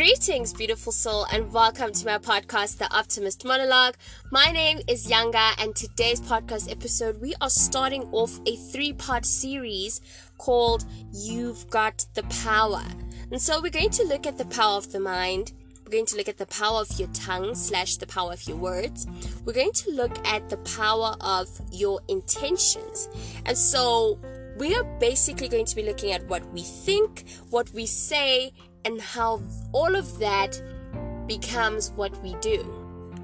Greetings, beautiful soul, and welcome to my podcast, The Optimist Monologue. My name is Yanga, and today's podcast episode, we are starting off a three part series called You've Got the Power. And so, we're going to look at the power of the mind. We're going to look at the power of your tongue slash the power of your words. We're going to look at the power of your intentions. And so, we are basically going to be looking at what we think, what we say, and how all of that becomes what we do.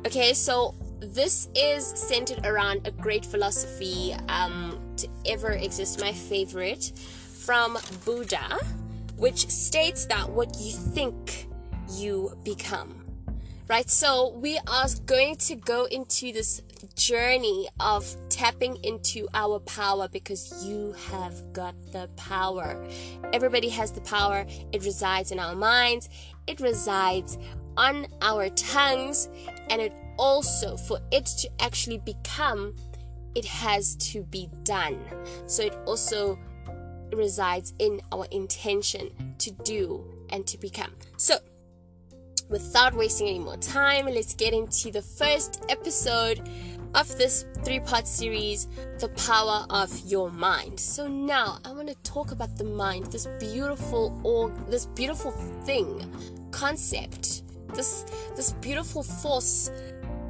Okay, so this is centered around a great philosophy um, to ever exist, my favorite, from Buddha, which states that what you think, you become. Right, so we are going to go into this journey of tapping into our power because you have got the power. Everybody has the power. It resides in our minds, it resides on our tongues, and it also, for it to actually become, it has to be done. So it also resides in our intention to do and to become. So, without wasting any more time, let's get into the first episode of this three part series, The Power of Your Mind. So now I want to talk about the mind, this beautiful or this beautiful thing, concept, this this beautiful force,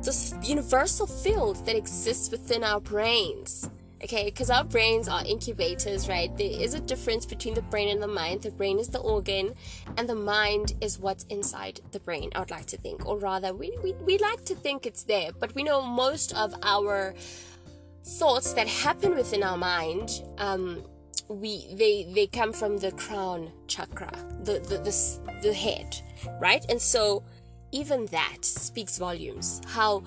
this universal field that exists within our brains okay because our brains are incubators right? There is a difference between the brain and the mind. The brain is the organ and the mind is what's inside the brain i would like to think. Or rather we, we, we like to think it's there but we know most of our thoughts that happen within our mind um, we they they come from the crown chakra the, the the the head right? And so even that speaks volumes. How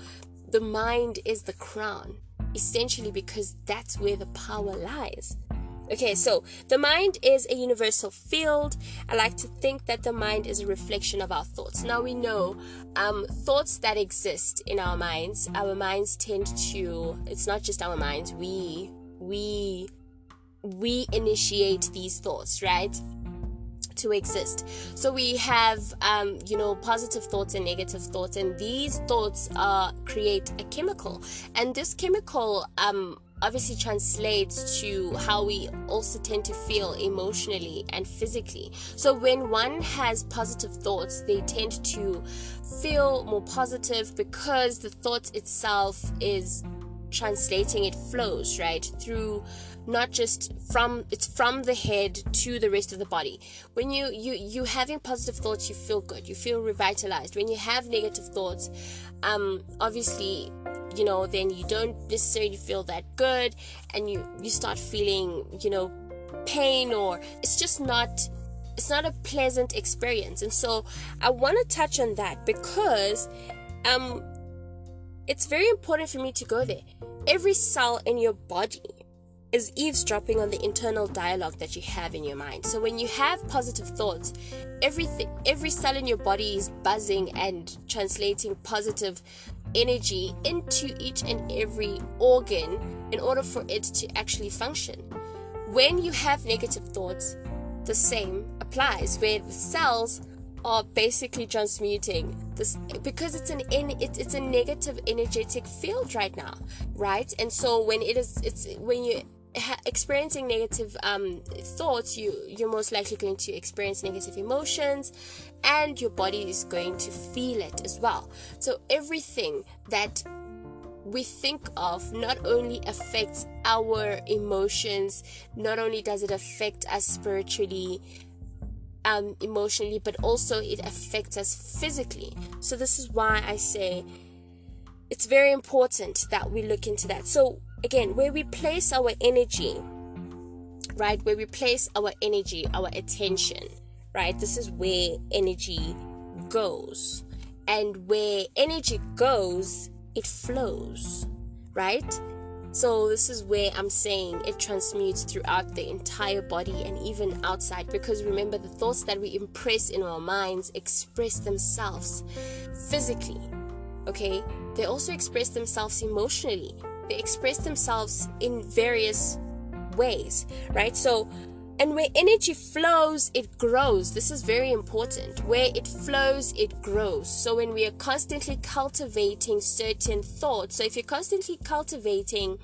the mind is the crown essentially because that's where the power lies. Okay, so the mind is a universal field. I like to think that the mind is a reflection of our thoughts. Now we know um, thoughts that exist in our minds. Our minds tend to. It's not just our minds. We we we initiate these thoughts, right? To exist. So we have, um, you know, positive thoughts and negative thoughts, and these thoughts uh, create a chemical, and this chemical um, obviously translates to how we also tend to feel emotionally and physically. So when one has positive thoughts, they tend to feel more positive because the thought itself is translating it flows right through not just from it's from the head to the rest of the body. When you you you having positive thoughts you feel good you feel revitalized. When you have negative thoughts um obviously you know then you don't necessarily feel that good and you you start feeling you know pain or it's just not it's not a pleasant experience. And so i want to touch on that because um it's very important for me to go there every cell in your body is eavesdropping on the internal dialogue that you have in your mind. So when you have positive thoughts, everything every cell in your body is buzzing and translating positive energy into each and every organ in order for it to actually function. When you have negative thoughts, the same applies where the cells are basically transmuting this because it's an in it, it's a negative energetic field right now right? And so when it is it's when you experiencing negative um, thoughts you you're most likely going to experience negative emotions and your body is going to feel it as well. So everything that we think of not only affects our emotions not only does it affect us spiritually um, emotionally, but also it affects us physically. So, this is why I say it's very important that we look into that. So, again, where we place our energy, right, where we place our energy, our attention, right, this is where energy goes. And where energy goes, it flows, right? So, this is where I'm saying it transmutes throughout the entire body and even outside. Because remember, the thoughts that we impress in our minds express themselves physically, okay? They also express themselves emotionally, they express themselves in various ways, right? So, And where energy flows, it grows. This is very important. Where it flows, it grows. So when we are constantly cultivating certain thoughts, so if you're constantly cultivating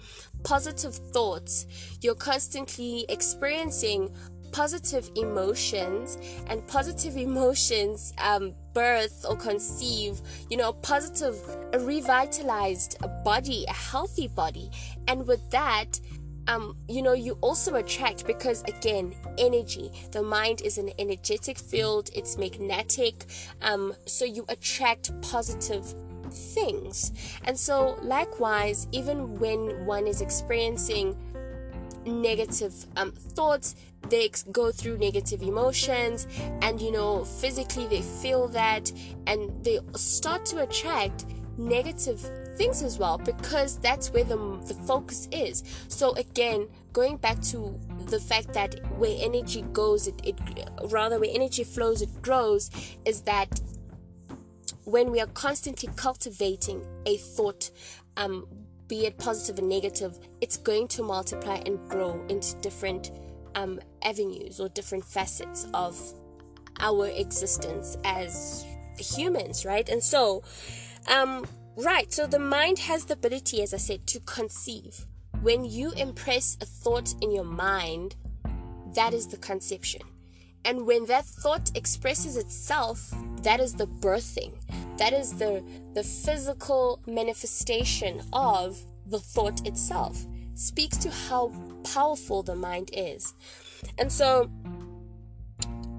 positive thoughts, you're constantly experiencing positive emotions and positive emotions um, birth or conceive you know a positive a revitalized body a healthy body and with that um, you know, you also attract because again, energy. The mind is an energetic field, it's magnetic. Um, so you attract positive things. And so, likewise, even when one is experiencing negative um, thoughts, they go through negative emotions, and you know, physically they feel that, and they start to attract negative things as well because that's where the, the focus is. So again going back to the fact that where energy goes it, it rather where energy flows it grows is that when we are constantly cultivating a thought um be it positive and negative it's going to multiply and grow into different um avenues or different facets of our existence as humans right? And so um Right, so the mind has the ability, as I said, to conceive. When you impress a thought in your mind, that is the conception. And when that thought expresses itself, that is the birthing. That is the, the physical manifestation of the thought itself. Speaks to how powerful the mind is. And so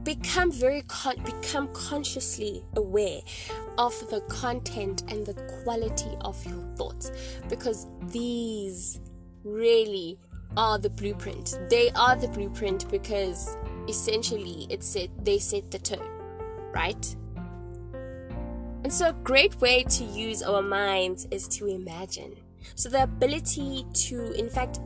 become very con- become consciously aware of the content and the quality of your thoughts. Because these really are the blueprint. They are the blueprint because essentially it they set the tone right? And so a great way to use our minds is to imagine. So the ability to in fact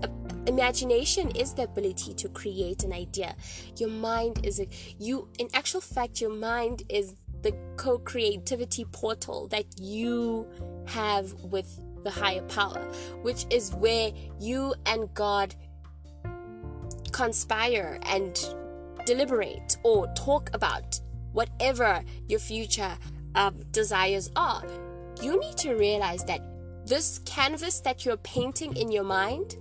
imagination is the ability to create an idea. Your mind is a you in actual fact your mind is the co-creativity portal that you have with the higher power which is where you and god conspire and deliberate or talk about whatever your future um, desires are. You need to realize that this canvas that you're painting in your mind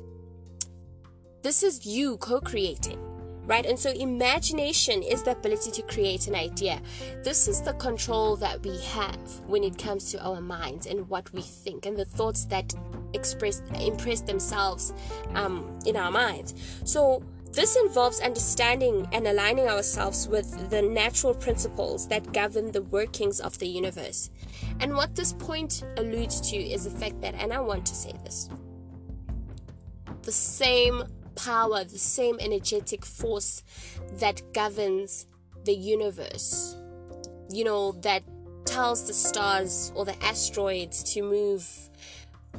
this is you co creating, right? And so, imagination is the ability to create an idea. This is the control that we have when it comes to our minds and what we think and the thoughts that express impress themselves um, in our minds. So, this involves understanding and aligning ourselves with the natural principles that govern the workings of the universe. And what this point alludes to is the fact that, and I want to say this, the same power, the same energetic force that governs the universe, you know, that tells the stars or the asteroids to move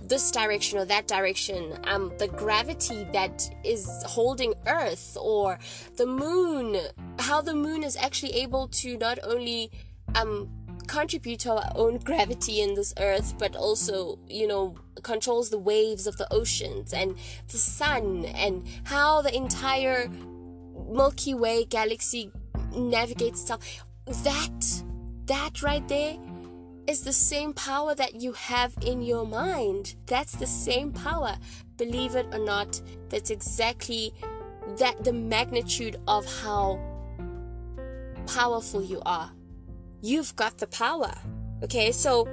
this direction or that direction. Um the gravity that is holding earth or the moon how the moon is actually able to not only um contribute to our own gravity in this earth, but also, you know, controls the waves of the oceans and the sun and how the entire Milky Way galaxy navigates itself. That, that right there is the same power that you have in your mind. That's the same power. Believe it or not, that's exactly that the magnitude of how powerful you are you've got the power. Okay, so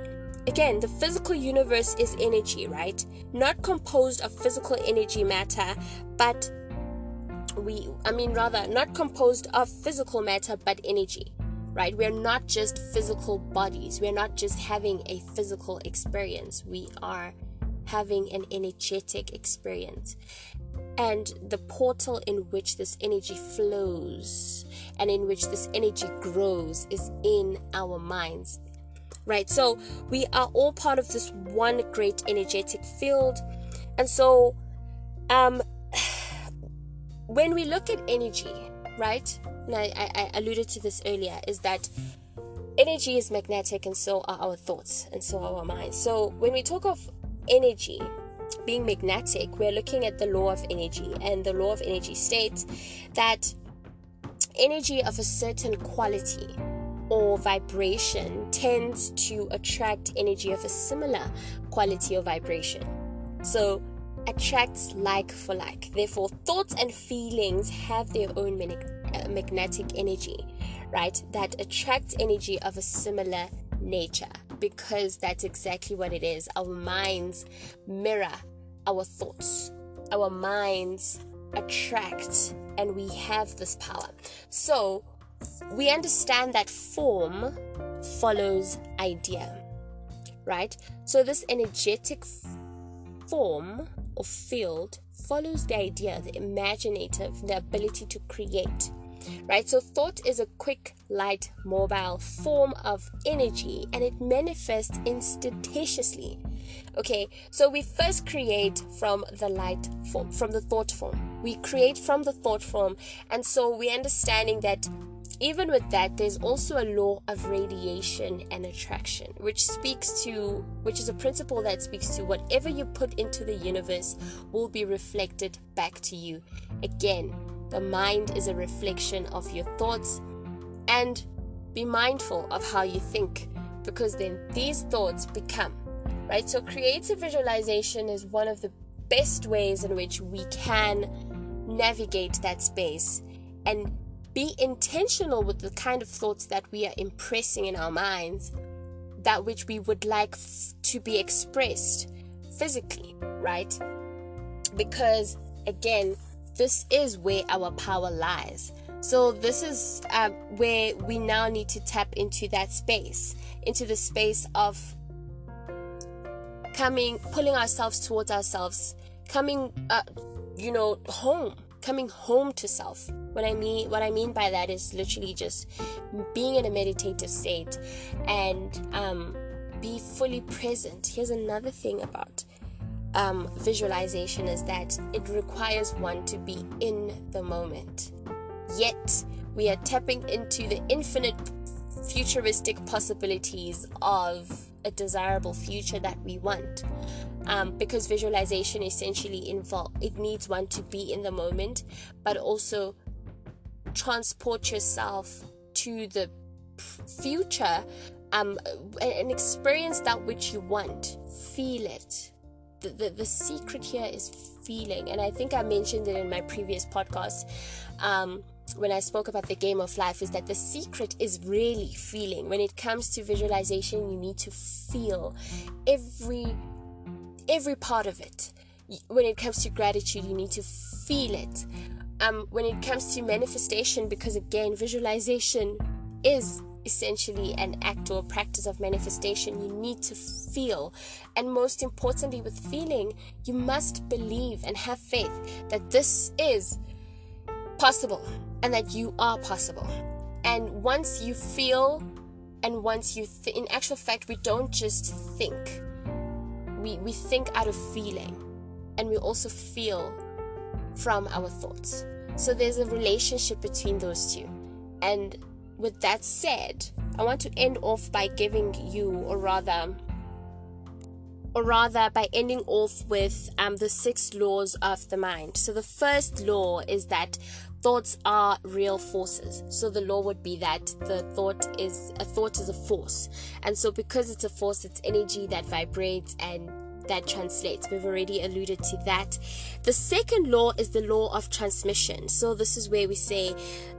again, the physical universe is energy, right? Not composed of physical energy matter, but we, I mean, rather, not composed of physical matter, but energy, right? We're not just physical bodies, we're not just having a physical experience, we are having an energetic experience and the portal in which this energy flows and in which this energy grows is in our minds. Right? So we are all part of this one great energetic field. And so um when we look at energy, right? And I, I, I alluded to this earlier, is that energy is magnetic and so are our thoughts and so are our minds. So when we talk of energy, being magnetic, we're looking at the law of energy, and the law of energy states that energy of a certain quality or vibration tends to attract energy of a similar quality or vibration. So, attracts like for like. Therefore, thoughts and feelings have their own uh, magnetic energy, right? That attracts energy of a similar nature because that's exactly what it is. Our minds mirror our thoughts, our minds attract, and we have this power. So, we understand that form follows idea, right? So, this energetic form or field follows the idea, the imaginative, the ability to create. Right, so thought is a quick, light, mobile form of energy and it manifests instantaneously. Okay, so we first create from the light form, from the thought form. We create from the thought form, and so we're understanding that even with that, there's also a law of radiation and attraction, which speaks to, which is a principle that speaks to whatever you put into the universe will be reflected back to you. Again, the mind is a reflection of your thoughts, and be mindful of how you think, because then these thoughts become, right? So, creative visualization is one of the best ways in which we can navigate that space and be intentional with the kind of thoughts that we are impressing in our minds, that which we would like f- to be expressed physically, right? Because again, this is where our power lies. So, this is uh, where we now need to tap into that space, into the space of coming, pulling ourselves towards ourselves, coming, uh, you know, home coming home to self. What I mean what I mean by that is literally just being in a meditative state and um, be fully present. Here's another thing about um, visualization is that it requires one to be in the moment. Yet we are tapping into the infinite futuristic possibilities of a desirable future that we want. Um, because visualization essentially involves it needs one to be in the moment but also transport yourself to the future um, and experience that which you want. Feel it the, the, the secret here is feeling and i think i mentioned it in my previous podcast um, when I spoke about the game of life is that the secret is really feeling. When it comes to visualization, you need to feel every every part of it. When it comes to gratitude, you need to feel it. Um, when it comes to manifestation, because again, visualization is essentially an act or practice of manifestation. You need to feel. And most importantly, with feeling, you must believe and have faith that this is possible and that you are possible. And once you feel, and once you, th- in actual fact, we don't just think, we, we think out of feeling, and we also feel from our thoughts. So there's a relationship between those two. And with that said, I want to end off by giving you, or rather, or rather by ending off with um, the six laws of the mind. So the first law is that thoughts are real forces. So the law would be that the thought is a thought is a force. And so because it's a force, it's energy that vibrates and that translates. We've already alluded to that. The second law is the law of transmission. So this is where we say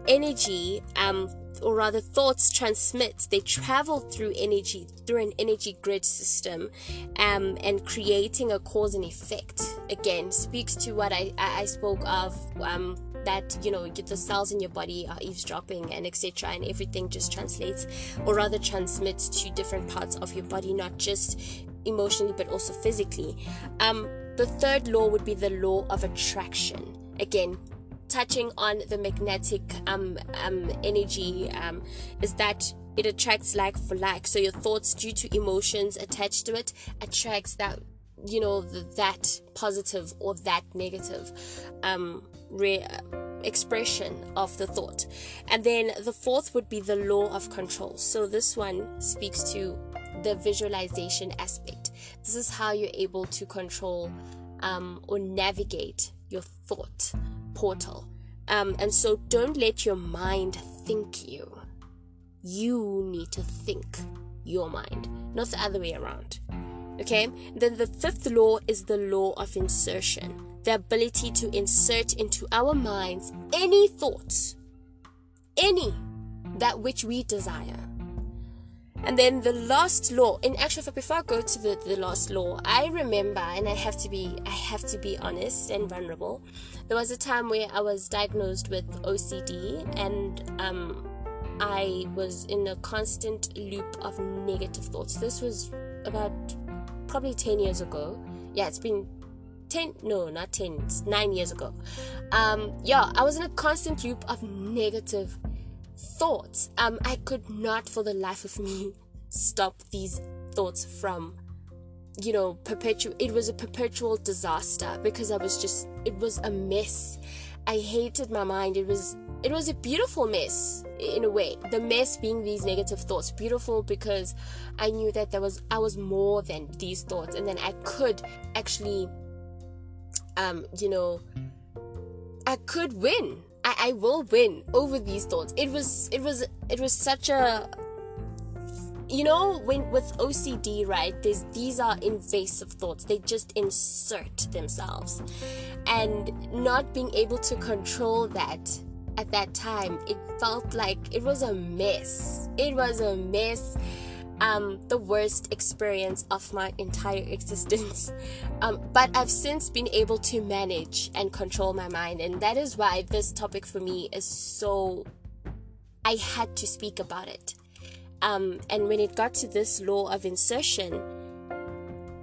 energy um or rather thoughts transmit. They travel through energy through an energy grid system um, and creating a cause and effect. Again speaks to what i i, spoke of um, that you know the cells in your body are eavesdropping and etc and everything just translates or rather transmits to different parts of your body not just emotionally but also physically. Um the third law would be the law of attraction. Again touching on the magnetic um, um energy um is that it attracts like for like so your thoughts due to emotions attached to it attracts that you know that positive or that negative um re- expression of the thought. And then the fourth would be the law of control. So this one speaks to the visualization aspect. This is how you're able to control um, or navigate your thought portal Um, and so don't let your mind think you. You need to think your mind, not the other way around. Okay? Then the fifth law is the law of insertion the ability to insert into our minds any thoughts, any that which we desire. And then the last law, in actual fact, before I go to the, the last law, I remember, and I have to be, I have to be honest and vulnerable. There was a time where I was diagnosed with OCD, and um, I was in a constant loop of negative thoughts. This was about probably 10 years ago. Yeah, it's been 10 no not 10 9 years ago um yeah i was in a constant loop of negative thoughts. Um i could not for the life of me stop these thoughts from you know perpetual it was a perpetual disaster because i was just it was a mess. I hated my mind. It was it was a beautiful mess in a way. The mess being these negative thoughts beautiful because i knew that there was i was more than these thoughts. And then i could actually um, you know, I could win. I, I will win over these thoughts. It was it was it was such a you know when with OCD right there's these are invasive thoughts. They just insert themselves. And not being able to control that at that time it felt like it was a mess. It was a mess um, the worst experience of my entire existence. Um, but I've since been able to manage and control my mind, and that is why this topic for me is so. I had to speak about it. Um, and when it got to this law of insertion,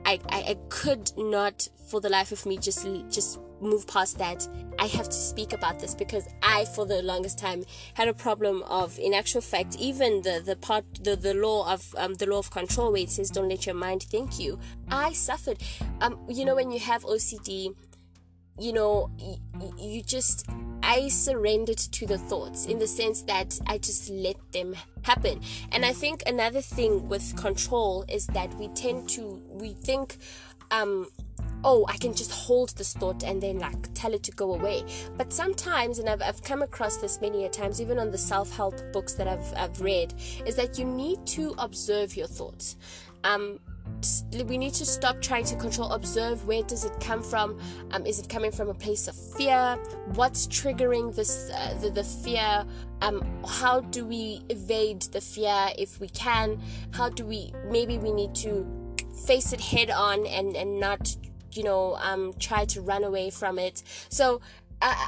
I, I, I could not, for the life of me, just just move past that. I have to speak about this because I, for the longest time, had a problem of, in actual fact, even the the part the, the law of um, the law of control where it says don't let your mind think you. I suffered. Um, you know when you have OCD, you know you, you just I surrendered to the thoughts in the sense that I just let them happen. And I think another thing with control is that we tend to we think um oh, I can just hold this thought and then like tell it to go away. But sometimes, and I've, I've come across this many a times, even on the self help books that I've, I've read, is that you need to observe your thoughts. Um, we need to stop trying to control observe where does it come from um, is it coming from a place of fear what's triggering this uh, the, the fear um, how do we evade the fear if we can how do we maybe we need to face it head on and and not you know um, try to run away from it. So uh,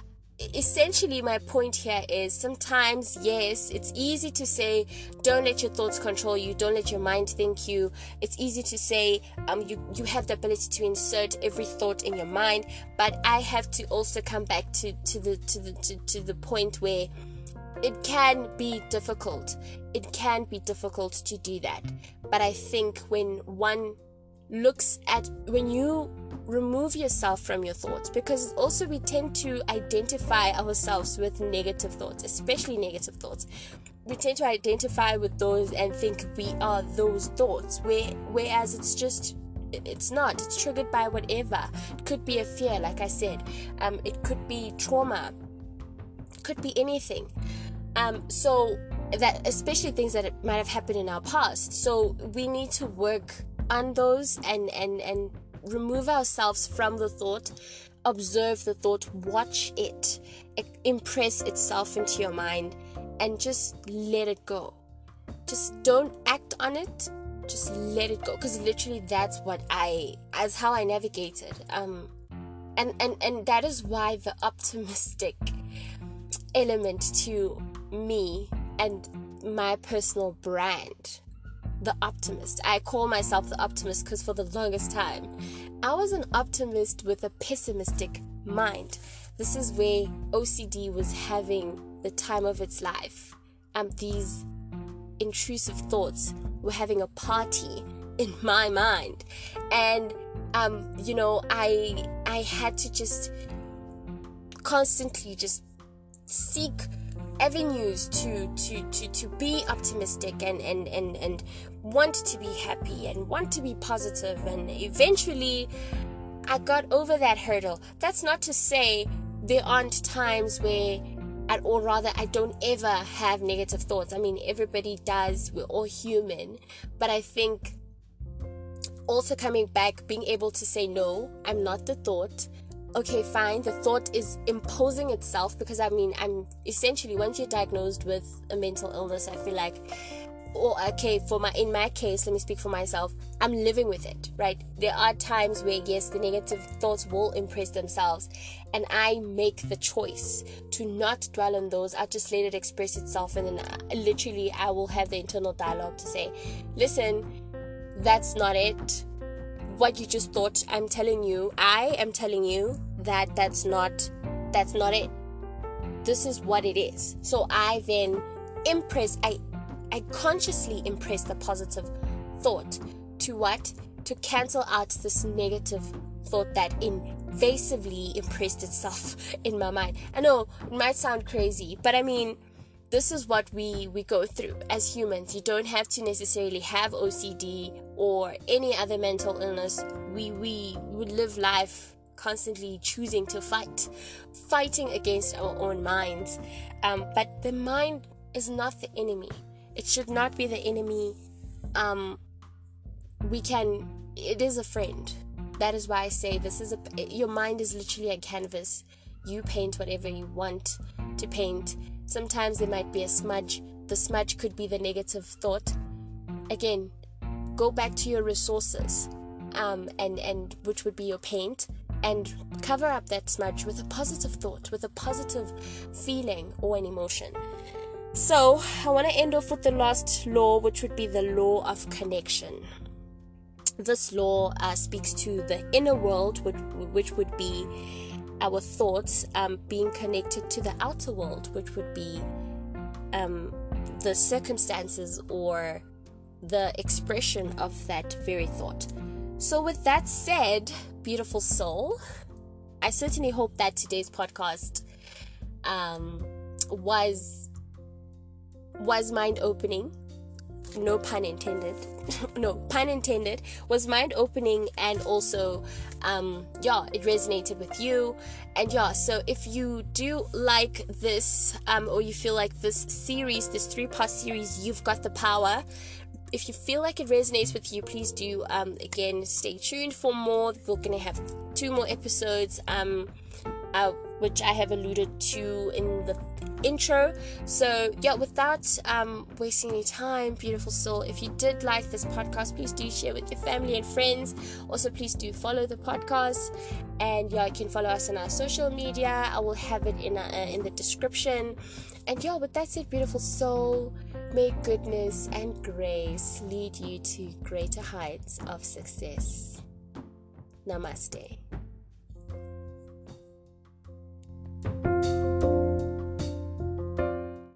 essentially my point here is sometimes yes it's easy to say don't let your thoughts control you. Don't let your mind think you. It's easy to say um you you have the ability to insert every thought in your mind. But i have to also come back to to the to the to, to the point where it can be difficult it can be difficult to do that. But i think when one looks at when you remove yourself from your thoughts because also we tend to identify ourselves with negative thoughts, especially negative thoughts. We tend to identify with those and think we are those thoughts, where, whereas it's just it's not. It's triggered by whatever. It could be a fear like i said. Um, it could be trauma. Could be anything. Um, so that especially things that might have happened in our past. So we need to work on those and and and remove ourselves from the thought observe the thought watch it impress itself into your mind and just let it go. Just don't act on it just let it go. Because literally that's what i as how i navigated um and and and that is why the optimistic element to me and my personal brand the optimist. I call myself the optimist because for the longest time, I was an optimist with a pessimistic mind. This is where OCD was having the time of its life. And these intrusive thoughts were having a party in my mind. And um, you know, I I had to just constantly just seek avenues to to to to be optimistic and and and and want to be happy and want to be positive and eventually I got over that hurdle. That's not to say there aren't times where or rather i don't ever have negative thoughts. I mean everybody does. We're all human. But i think also coming back being able to say no i'm not the thought okay fine the thought is imposing itself because i mean i'm essentially once you're diagnosed with a mental illness i feel like or okay for my in my case let me speak for myself i'm living with it right? There are times where yes the negative thoughts will impress themselves and i make the choice to not dwell on those. I just let it express itself and then I, literally i will have the internal dialogue to say listen that's not it. What you just thought i'm telling you i am telling you that that's not that's not it this is what it is so i then impress i I consciously impress the positive thought to what? To cancel out this negative thought that invasively impressed itself in my mind. I know it might sound crazy, but I mean, this is what we we go through as humans. You don't have to necessarily have OCD or any other mental illness. We we would live life constantly choosing to fight, fighting against our own minds. Um, but the mind is not the enemy. It should not be the enemy. Um we can it is a friend. That is why i say this is a your mind is literally a canvas. You paint whatever you want to paint. Sometimes there might be a smudge. The smudge could be the negative thought. Again go back to your resources um, and and which would be your paint and cover up that smudge with a positive thought with a positive feeling or an emotion so, I want to end off with the last law, which would be the law of connection. This law uh, speaks to the inner world, which, which would be our thoughts um, being connected to the outer world, which would be um, the circumstances or the expression of that very thought. So, with that said, beautiful soul, I certainly hope that today's podcast um, was was mind opening. No pun intended. no pun intended. Was mind opening and also, um, yeah, it resonated with you. And yeah, so if you do like this, um, or you feel like this series, this three part series, you've got the power if you feel like it resonates with you, please do um, again stay tuned for more. We're gonna have two more episodes, um, uh, which I have alluded to in the intro. So, yeah, without um, wasting any time, beautiful soul, if you did like this podcast, please do share with your family and friends. Also, please do follow the podcast, and yeah, you can follow us on our social media. I will have it in uh, in the description. And yeah, with that said, beautiful soul, may goodness and grace lead you to greater heights of success. Namaste.